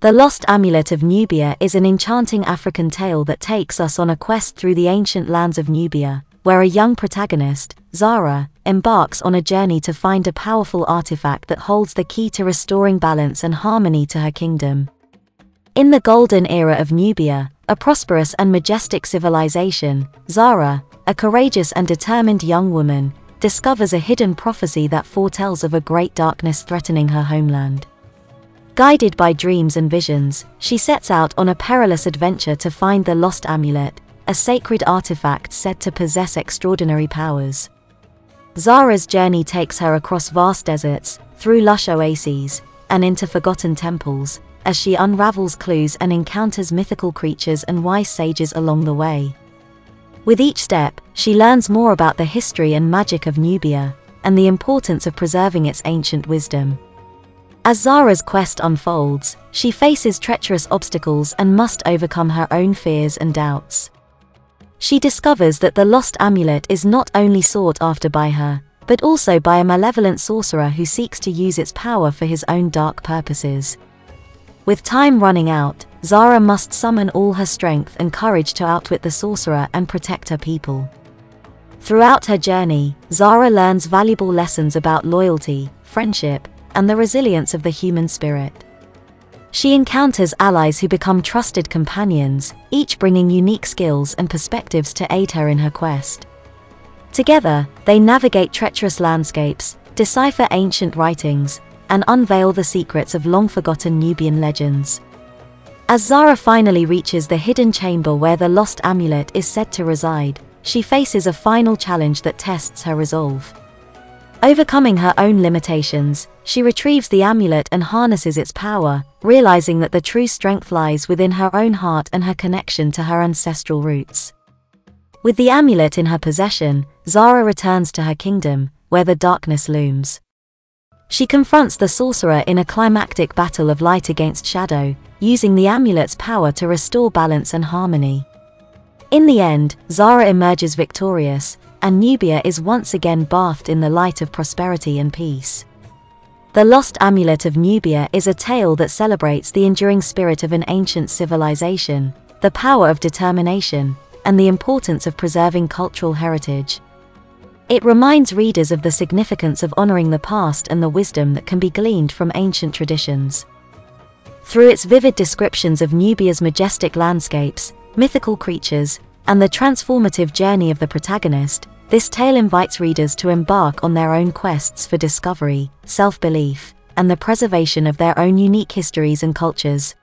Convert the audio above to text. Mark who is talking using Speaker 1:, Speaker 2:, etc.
Speaker 1: The Lost Amulet of Nubia is an enchanting African tale that takes us on a quest through the ancient lands of Nubia, where a young protagonist, Zara, embarks on a journey to find a powerful artifact that holds the key to restoring balance and harmony to her kingdom. In the golden era of Nubia, a prosperous and majestic civilization, Zara, a courageous and determined young woman, discovers a hidden prophecy that foretells of a great darkness threatening her homeland. Guided by dreams and visions, she sets out on a perilous adventure to find the lost amulet, a sacred artifact said to possess extraordinary powers. Zara's journey takes her across vast deserts, through lush oases, and into forgotten temples, as she unravels clues and encounters mythical creatures and wise sages along the way. With each step, she learns more about the history and magic of Nubia, and the importance of preserving its ancient wisdom. As Zara's quest unfolds, she faces treacherous obstacles and must overcome her own fears and doubts. She discovers that the lost amulet is not only sought after by her, but also by a malevolent sorcerer who seeks to use its power for his own dark purposes. With time running out, Zara must summon all her strength and courage to outwit the sorcerer and protect her people. Throughout her journey, Zara learns valuable lessons about loyalty, friendship, and the resilience of the human spirit. She encounters allies who become trusted companions, each bringing unique skills and perspectives to aid her in her quest. Together, they navigate treacherous landscapes, decipher ancient writings, and unveil the secrets of long forgotten Nubian legends. As Zara finally reaches the hidden chamber where the lost amulet is said to reside, she faces a final challenge that tests her resolve. Overcoming her own limitations, she retrieves the amulet and harnesses its power, realizing that the true strength lies within her own heart and her connection to her ancestral roots. With the amulet in her possession, Zara returns to her kingdom, where the darkness looms. She confronts the sorcerer in a climactic battle of light against shadow, using the amulet's power to restore balance and harmony. In the end, Zara emerges victorious, and Nubia is once again bathed in the light of prosperity and peace. The Lost Amulet of Nubia is a tale that celebrates the enduring spirit of an ancient civilization, the power of determination, and the importance of preserving cultural heritage. It reminds readers of the significance of honoring the past and the wisdom that can be gleaned from ancient traditions. Through its vivid descriptions of Nubia's majestic landscapes, mythical creatures, and the transformative journey of the protagonist, this tale invites readers to embark on their own quests for discovery, self belief, and the preservation of their own unique histories and cultures.